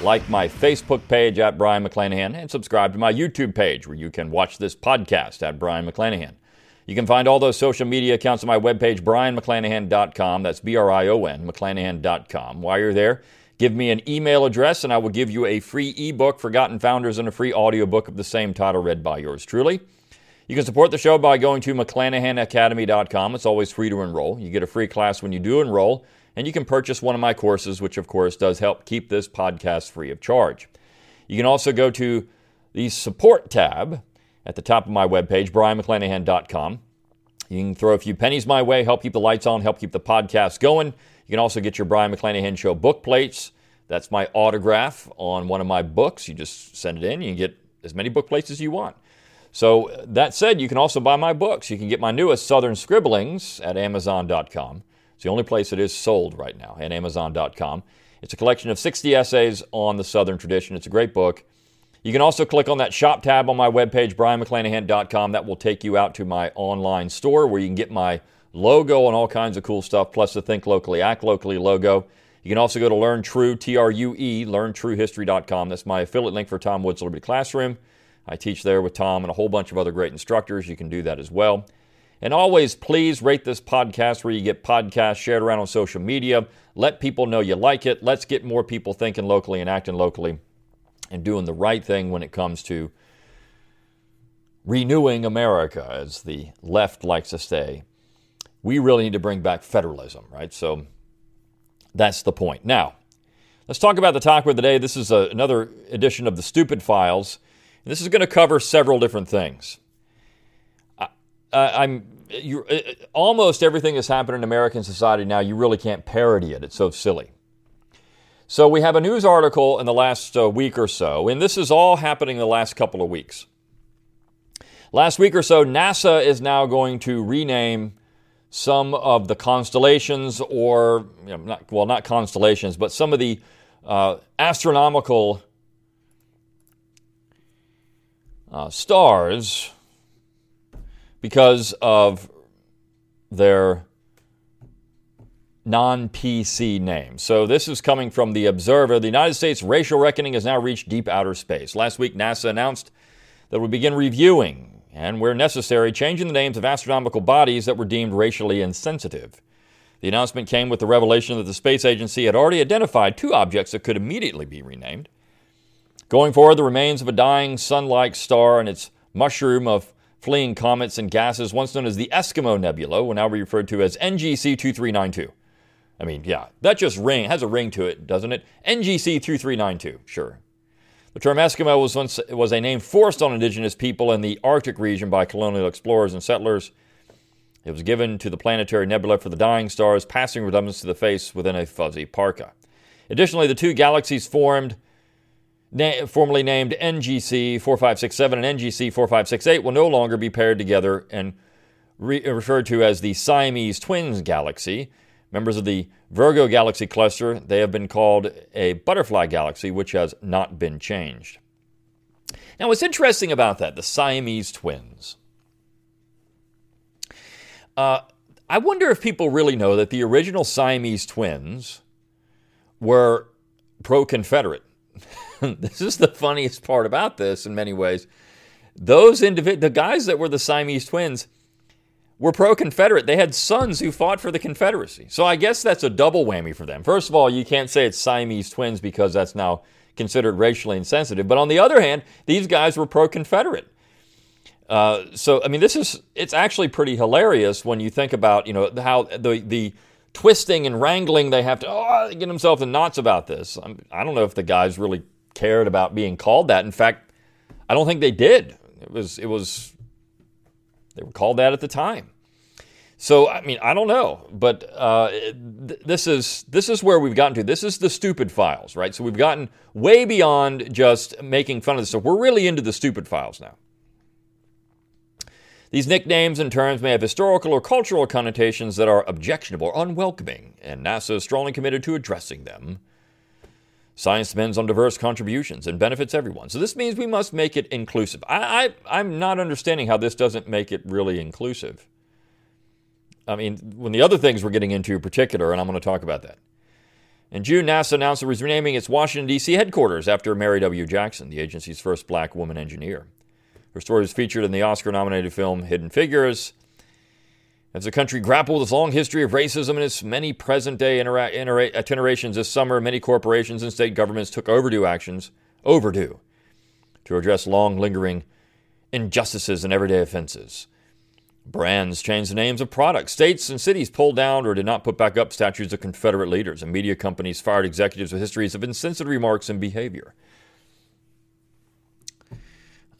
Like my Facebook page at Brion McClanahan and subscribe to my YouTube page where you can watch this podcast at Brion McClanahan. You can find all those social media accounts on my webpage, brionmcclanahan.com. That's B R I O N, McClanahan.com. While you're there, give me an email address and I will give you a free ebook, Forgotten Founders, and a free audiobook of the same title read by yours truly. You can support the show by going to McClanahanacademy.com. It's always free to enroll. You get a free class when you do enroll, and you can purchase one of my courses, which of course does help keep this podcast free of charge. You can also go to the support tab at the top of my webpage, brionmcclanahan.com. You can throw a few pennies my way, help keep the lights on, help keep the podcast going. You can also get your Brion McClanahan Show book plates. That's my autograph on one of my books. You just send it in, you can get as many book plates as you want. So, uh, that said, you can also buy my books. You can get my newest Southern Scribblings at Amazon.com. It's the only place it is sold right now at Amazon.com. It's a collection of 60 essays on the Southern tradition. It's a great book. You can also click on that shop tab on my webpage, brionmcclanahan.com. That will take you out to my online store where you can get my logo and all kinds of cool stuff, plus the Think Locally, Act Locally logo. You can also go to Learn True, T R U E, learntruehistory.com. That's my affiliate link for Tom Woods Liberty Classroom. I teach there with Tom and a whole bunch of other great instructors. You can do that as well. And always, please rate this podcast where you get podcasts shared around on social media. Let people know you like it. Let's get more people thinking locally and acting locally and doing the right thing when it comes to renewing America, as the left likes to say. We really need to bring back federalism, right? So that's the point. Now, let's talk about the talk of the day. This is a, another edition of the Stupid Files. This is going to cover several different things. I, am you, almost everything that's happened in American society now. You really can't parody it. It's so silly. So we have a news article in the last uh, week or so, and this is all happening in the last couple of weeks. Last week or so, NASA is now going to rename some of the constellations, or you know, not, well, not constellations, but some of the uh, astronomical uh, stars because of their non PC name. So this is coming from The Observer. The United States racial reckoning has now reached deep outer space. Last week, NASA announced that it would begin reviewing and, where necessary, changing the names of astronomical bodies that were deemed racially insensitive. The announcement came with the revelation that the space agency had already identified two objects that could immediately be renamed. Going forward, the remains of a dying sun like star and its mushroom of fleeing comets and gases, once known as the Eskimo Nebula, will now be referred to as NGC 2392. I mean, yeah, that just ring has a ring to it, doesn't it? NGC 2392, sure. The term Eskimo was once was a name forced on indigenous people in the Arctic region by colonial explorers and settlers. It was given to the planetary nebula for the dying stars passing redundance to the face within a fuzzy parka. Additionally, the two galaxies formed na- formerly named NGC 4567 and NGC 4568, will no longer be paired together and re- referred to as the Siamese Twins galaxy. Members of the Virgo galaxy cluster, they have been called a butterfly galaxy, which has not been changed. Now, what's interesting about that, the Siamese twins, uh, I wonder if people really know that the original Siamese twins were pro Confederate. this is the funniest part about this in many ways. Those individ- the guys that were the Siamese twins were pro Confederate. They had sons who fought for the Confederacy. So I guess that's a double whammy for them. First of all, you can't say it's Siamese twins because that's now considered racially insensitive. But on the other hand, these guys were pro Confederate. Uh, so I mean, this is it's actually pretty hilarious when you think about you know how the the twisting and wrangling they have to oh, get themselves in knots about this. I'm, I don't know if the guys really cared about being called that. In fact, I don't think they did. It was it was they were called that at the time. So I mean, I don't know, but uh, th- this is this is where we've gotten to. This is the stupid files, right? So we've gotten way beyond just making fun of this stuff. We're really into the stupid files now. These nicknames and terms may have historical or cultural connotations that are objectionable or unwelcoming, and NASA is strongly committed to addressing them. Science depends on diverse contributions and benefits everyone. So this means we must make it inclusive. I, I, I'm not understanding how this doesn't make it really inclusive. I mean, when the other things we're getting into in particular, and I'm going to talk about that. In June, NASA announced it was renaming its Washington, D.C. headquarters after Mary W. Jackson, the agency's first black woman engineer. Her story was featured in the Oscar nominated film Hidden Figures. As the country grappled with its long history of racism and its many present day intera- itinerations this summer, many corporations and state governments took overdue actions, overdue, to address long lingering injustices and everyday offenses. Brands changed the names of products. States and cities pulled down or did not put back up statues of Confederate leaders, and media companies fired executives with histories of insensitive remarks and behavior.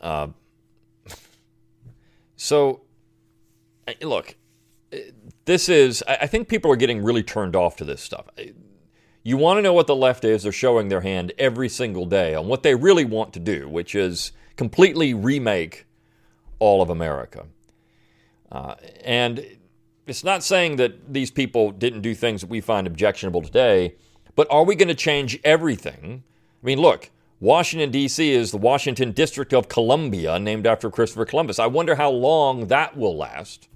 Uh, so, look, this is, I think people are getting really turned off to this stuff. You want to know what the left is, they're showing their hand every single day on what they really want to do, which is completely remake all of America. Uh, and it's not saying that these people didn't do things that we find objectionable today, but are we going to change everything? I mean, look, Washington, D.C. is the Washington District of Columbia, named after Christopher Columbus. I wonder how long that will last.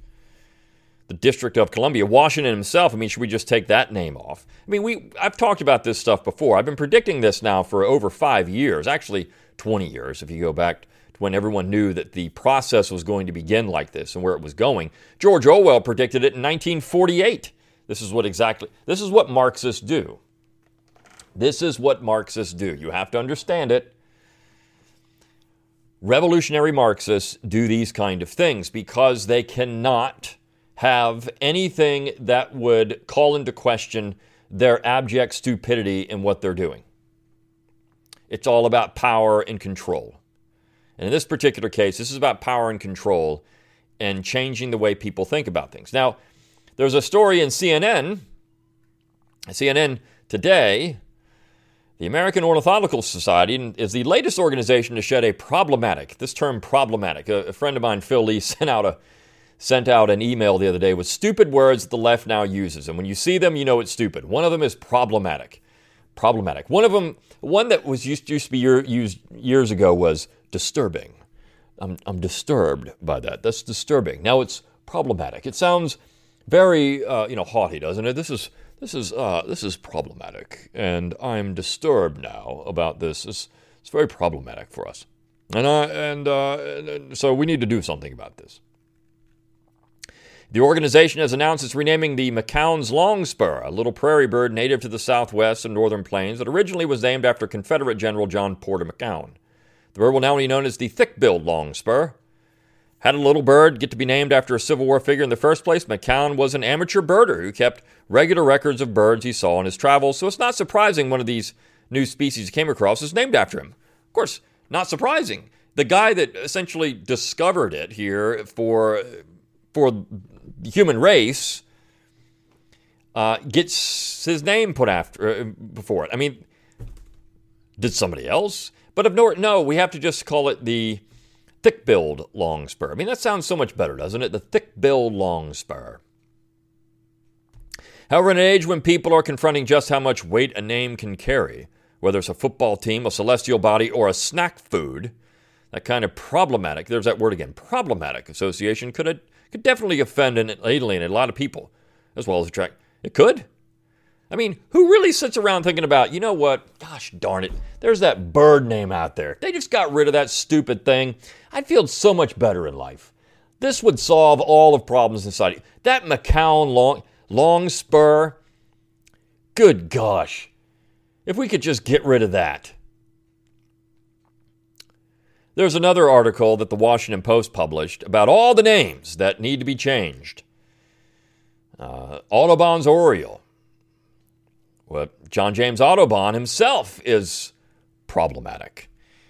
The District of Columbia, Washington himself. I mean, should we just take that name off? I mean, we I've talked about this stuff before. I've been predicting this now for over five years, actually 20 years, if you go back to when everyone knew that the process was going to begin like this and where it was going. George Orwell predicted it in 1948. This is what exactly this is what Marxists do. This is what Marxists do. You have to understand it. Revolutionary Marxists do these kind of things because they cannot have anything that would call into question their abject stupidity in what they're doing. It's all about power and control. And in this particular case, this is about power and control and changing the way people think about things. Now, there's a story in CNN, CNN today, the American Ornithological Society is the latest organization to shed a problematic, this term problematic. A, a, friend of mine, Phil Lee, sent out a sent out an email the other day with stupid words that the left now uses. And when you see them, you know it's stupid. One of them is problematic. Problematic. One of them, one that was used, used to be used years ago was disturbing. I'm, I'm disturbed by that. That's disturbing. Now it's problematic. It sounds very, uh, you know, haughty, doesn't it? This is this is uh, this is problematic, and I'm disturbed now about this. It's, it's very problematic for us, and I, and, uh, and so we need to do something about this. The organization has announced it's renaming the McCown's longspur, a little prairie bird native to the southwest and northern plains that originally was named after Confederate General John Porter McCown. The bird will now be known as the thick-billed longspur. Had a little bird get to be named after a Civil War figure in the first place? McCown was an amateur birder who kept regular records of birds he saw on his travels, so it's not surprising one of these new species he came across is named after him. Of course, not surprising. The guy that essentially discovered it here for for human race uh, gets his name put after uh, before it. I mean, did somebody else? But if no, no, we have to just call it the thick-billed long spur. I mean, that sounds so much better, doesn't it? The thick-billed long spur. However, in an age when people are confronting just how much weight a name can carry, whether it's a football team, a celestial body, or a snack food, that kind of problematic, there's that word again, problematic association could, could definitely offend and alienate a lot of people, as well as attract. It could. I mean, who really sits around thinking about, you know what? Gosh darn it. There's that bird name out there. They just got rid of that stupid thing. I'd feel so much better in life. This would solve all of problems in society. That McCown long, long spur, good gosh. If we could just get rid of that. There's another article that the Washington Post published about all the names that need to be changed. Uh, Audubon's Oriole, Well, John James Audubon himself is problematic,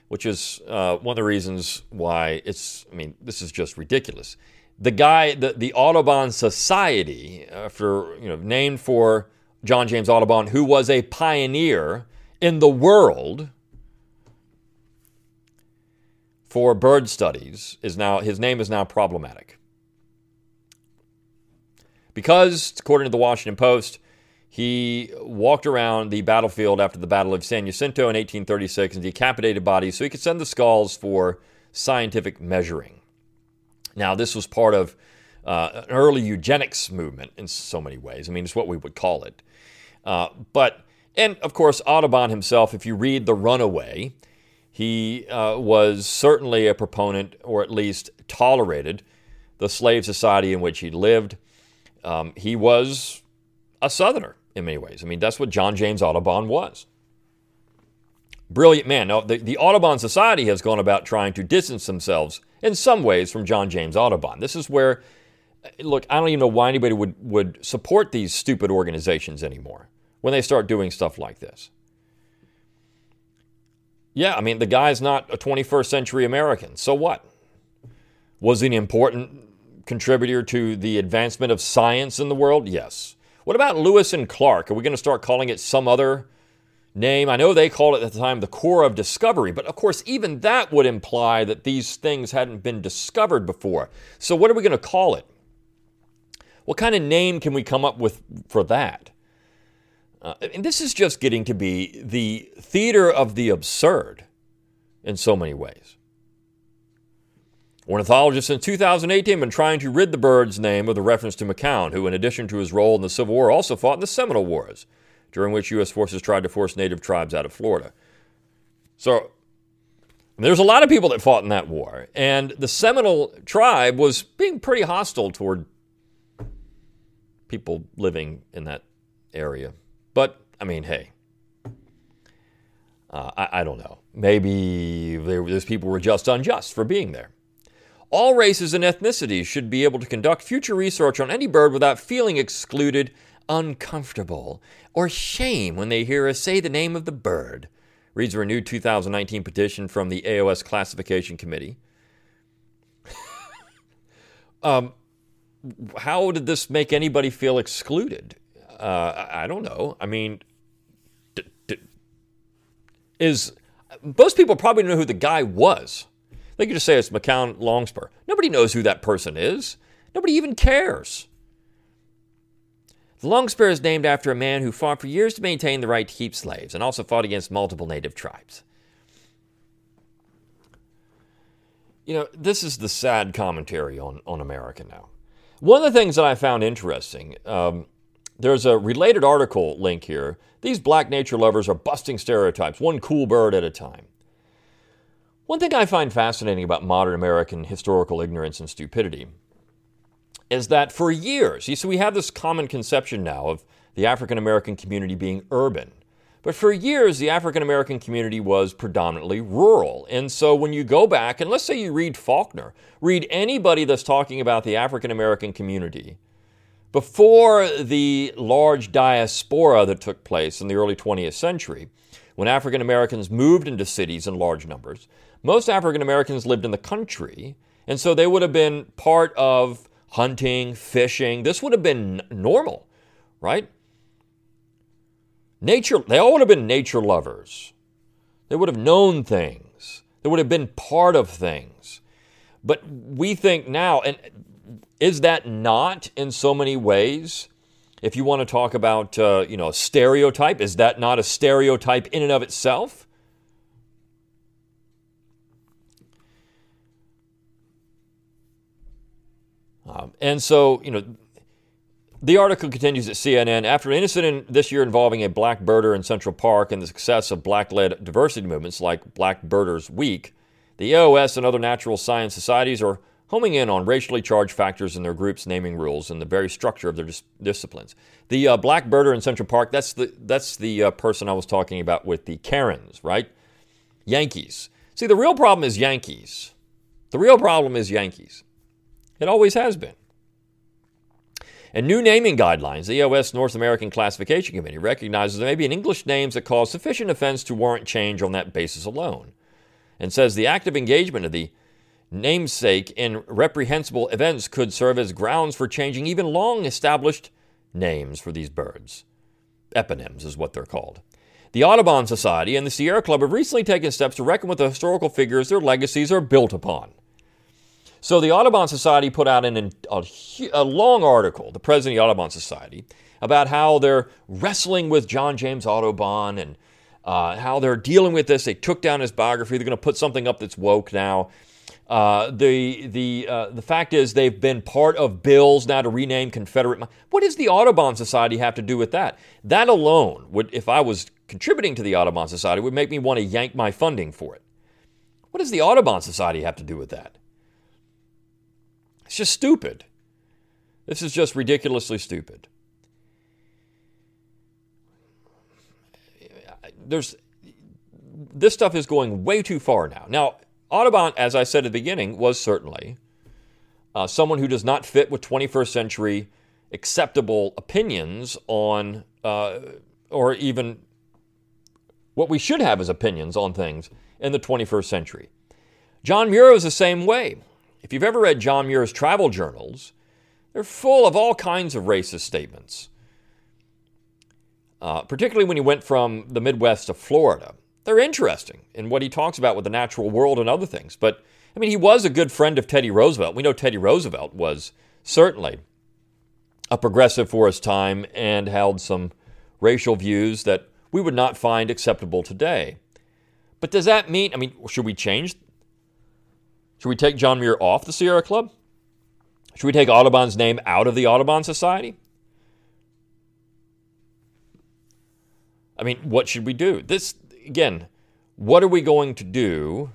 which is uh, one of the reasons why it's, I mean, this is just ridiculous. the guy, the, the Audubon Society, after, you know, named for John James Audubon, who was a pioneer in the world for bird studies, is now his name is now problematic. Because, according to the Washington Post, he walked around the battlefield after the Battle of San Jacinto in 1836 and decapitated bodies so he could send the skulls for scientific measuring. Now, this was part of uh, an early eugenics movement in so many ways. I mean, it's what we would call it. Uh, but, and of course, Audubon himself, if you read The Runaway, he uh, was certainly a proponent, or at least tolerated, the slave society in which he lived. Um, he was a Southerner in many ways. I mean, that's what John James Audubon was. Brilliant man. Now, the, the Audubon Society has gone about trying to distance themselves in some ways from John James Audubon. This is where, look, I don't even know why anybody would, would support these stupid organizations anymore when they start doing stuff like this. Yeah, I mean, the guy's not a 21st century American. So what? Was he an important contributor to the advancement of science in the world? Yes. What about Lewis and Clark? Are we going to start calling it some other name? I know they called it at the time the Corps of Discovery, but of course, even that would imply that these things hadn't been discovered before. So, what are we going to call it? What kind of name can we come up with for that? Uh, and this is just getting to be the theater of the absurd in so many ways. Ornithologists in 2018 have been trying to rid the bird's name of the reference to McCown, who, in addition to his role in the Civil War, also fought in the Seminole Wars, during which U.S. forces tried to force native tribes out of Florida. So, there's a lot of people that fought in that war, and the Seminole tribe was being pretty hostile toward people living in that area. But, I mean, hey, uh, I, I, don't know. Maybe those people were just unjust for being there. All races and ethnicities should be able to conduct future research on any bird without feeling excluded, uncomfortable, or shame when they hear us say the name of the bird, reads a renewed 2019 petition from the AOS Classification Committee. um, how did this make anybody feel excluded? Uh, I don't know. I mean, d- d- is most people probably know who the guy was. They could just say it's McCown Longspur. Nobody knows who that person is. Nobody even cares. The Longspur is named after a man who fought for years to maintain the right to keep slaves and also fought against multiple native tribes. You know, this is the sad commentary on, on America now. One of the things that I found interesting, um, there's a related article link here. These black nature lovers are busting stereotypes, one cool bird at a time. One thing I find fascinating about modern American historical ignorance and stupidity is that for years, you see, we have this common conception now of the African American community being urban. But for years, the African American community was predominantly rural. And so when you go back, and let's say you read Faulkner, read anybody that's talking about the African American community before the large diaspora that took place in the early 20th century, when African Americans moved into cities in large numbers, most African Americans lived in the country, and so they would have been part of hunting, fishing. This would have been normal, right? Nature, they all would have been nature lovers. They would have known things. They would have been part of things. But we think now, and is that not in so many ways? If you want to talk about, uh, you know, stereotype, is that not a stereotype in and of itself? Um, and so, you know, the article continues at CNN. After an incident this year involving a black birder in Central Park and the success of black led diversity movements like Black Birders Week, the AOS and other natural science societies are homing in on racially charged factors in their groups' naming rules and the very structure of their dis- disciplines. The uh, black birder in Central Park, that's the, that's the uh, person I was talking about with the Karens, right? Yankees. See, the real problem is Yankees. The real problem is Yankees. It always has been. And new naming guidelines, the EOS North American Classification Committee recognizes there may be English names that cause sufficient offense to warrant change on that basis alone, and says the active engagement of the namesake in reprehensible events could serve as grounds for changing even long established names for these birds. Eponyms is what they're called. The Audubon Society and the Sierra Club have recently taken steps to reckon with the historical figures their legacies are built upon. So the Audubon Society put out an, a, a long article, the president of the Audubon Society, about how they're wrestling with John James Audubon and uh, how they're dealing with this. They took down his biography. They're going to put something up that's woke now. Uh, the the uh, the fact is they've been part of bills now to rename Confederate. What does the Audubon Society have to do with that? That alone would, if I was contributing to the Audubon Society, would make me want to yank my funding for it. What does the Audubon Society have to do with that? It's just stupid. This is just ridiculously stupid. There's this stuff is going way too far now. Now, Audubon, as I said at the beginning, was certainly uh, someone who does not fit with 21st century acceptable opinions on, uh, or even what we should have as opinions on things in the 21st century. John Muir is the same way. If you've ever read John Muir's travel journals, they're full of all kinds of racist statements, uh, particularly when he went from the Midwest to Florida they're interesting in what he talks about with the natural world and other things. But I mean, he was a good friend of Teddy Roosevelt. We know Teddy Roosevelt was certainly a progressive for his time and held some racial views that we would not find acceptable today. But does that mean, I mean, should we change? Should we take John Muir off the Sierra Club? Should we take Audubon's name out of the Audubon Society? I mean, what should we do? This again, what are we going to do?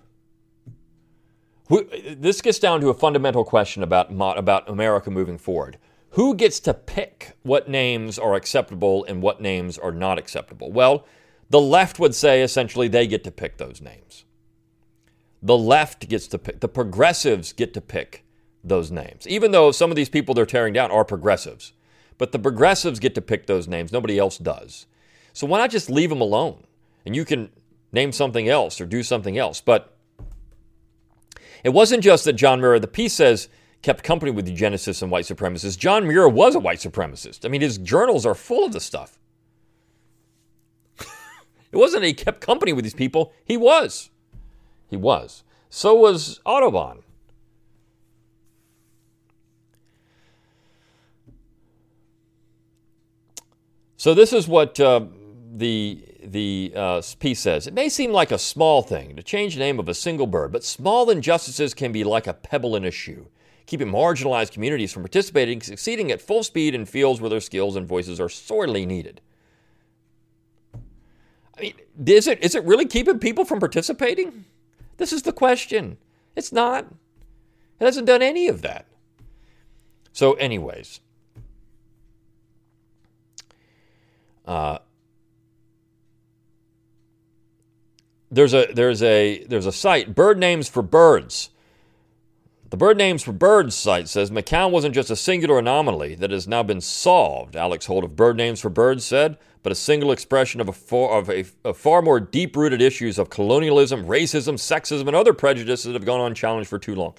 This gets down to a fundamental question about, about America moving forward. Who gets to pick what names are acceptable and what names are not acceptable? Well, the left would say essentially they get to pick those names. The left gets to pick, the progressives get to pick those names, even though some of these people they're tearing down are progressives. But the progressives get to pick those names, nobody else does. So why not just leave them alone? And you can name something else or do something else. But it wasn't just that John Muir, the piece says, kept company with eugenicists and white supremacists. John Muir was a white supremacist. I mean, his journals are full of this stuff. it wasn't that he kept company with these people, he was. He was. So was Audubon. So this is what uh, the the uh, piece says, it may seem like a small thing to change the name of a single bird, but small injustices can be like a pebble in a shoe, keeping marginalized communities from participating, succeeding at full speed in fields where their skills and voices are sorely needed. I mean, is it, is it really keeping people from participating? This is the question. It's not. It hasn't done any of that. So, anyways, uh, there's a there's a there's a site bird names for birds. The bird names for birds site says mccown wasn't just a singular anomaly that has now been solved alex holt of bird names for birds said but a single expression of a far, of a, a far more deep-rooted issues of colonialism racism sexism and other prejudices that have gone unchallenged for too long.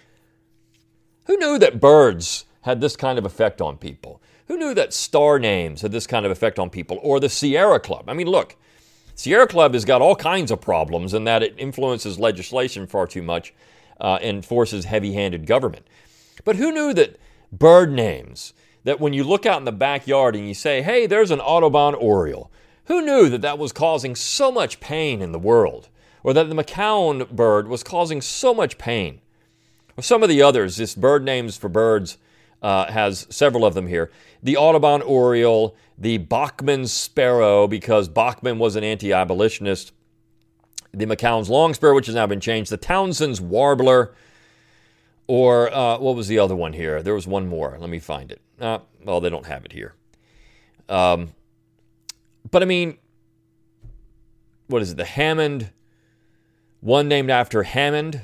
Who knew that birds had this kind of effect on people? Who knew that star names had this kind of effect on people or the sierra club? I mean look Sierra Club has got all kinds of problems in that it influences legislation far too much uh, and forces heavy handed government. But who knew that bird names, that when you look out in the backyard and you say, hey, there's an Audubon Oriole, who knew that that was causing so much pain in the world? Or that the McCown bird was causing so much pain? Or some of the others, this bird names for birds uh, has several of them here. The Audubon Oriole, the Bachman sparrow, because Bachman was an anti abolitionist, the McCown's long sparrow, which has now been changed, the Townsend's warbler, or uh, what was the other one here? There was one more. Let me find it. Uh, well, they don't have it here. Um, but I mean, what is it? The Hammond, one named after Hammond.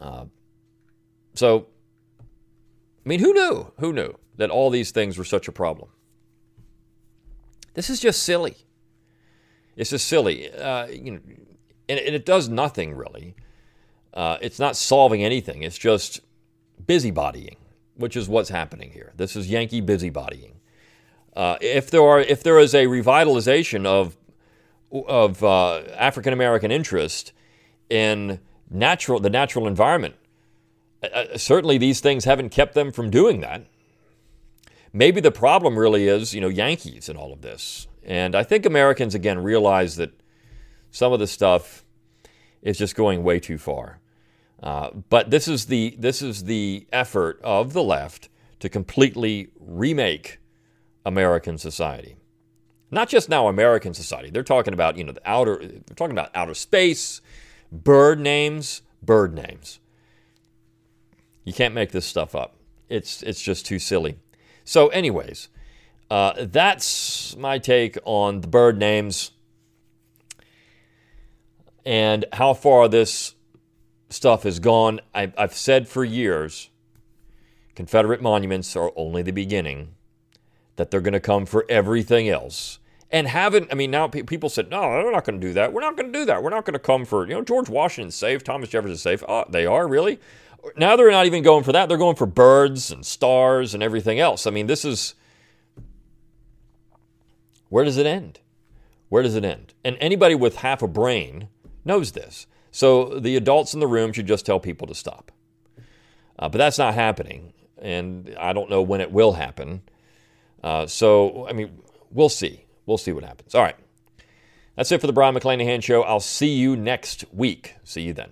Uh, so, I mean, who knew? Who knew? that all these things were such a problem. This is just silly. It's just silly. Uh, you know, and, and, it does nothing really Uh, it's not solving anything. It's just busybodying, which is what's happening here. This is Yankee busybodying. Uh, if there are, if there is a revitalization of of uh, African American interest in natural the natural environment, uh, uh, certainly these things haven't kept them from doing that. Maybe the problem really is, you know, Yankees and all of this. And I think Americans again realize that some of the stuff is just going way too far. Uh, but this is the this is the effort of the left to completely remake American society. Not just now American society. They're talking about, you know, the outer they're talking about outer space, bird names, bird names. You can't make this stuff up. It's it's just too silly. So anyways, uh, that's my take on the bird names and how far this stuff has gone. I, I've said for years Confederate monuments are only the beginning that they're going to come for everything else. And haven't, I mean, now people said, no, they're not going to do that. We're not going to do that. We're not going to come for, you know, George Washington's safe, Thomas Jefferson's safe. Oh, they are, really? Now they're not even going for that. They're going for birds and stars and everything else. I mean, this is, where does it end? Where does it end? And anybody with half a brain knows this. So the adults in the room should just tell people to stop. Uh, but that's not happening. And I don't know when it will happen. Uh, so, I mean, we'll see. We'll see what happens. All right. That's it for the Brion McClanahan Show. I'll see you next week. See you then.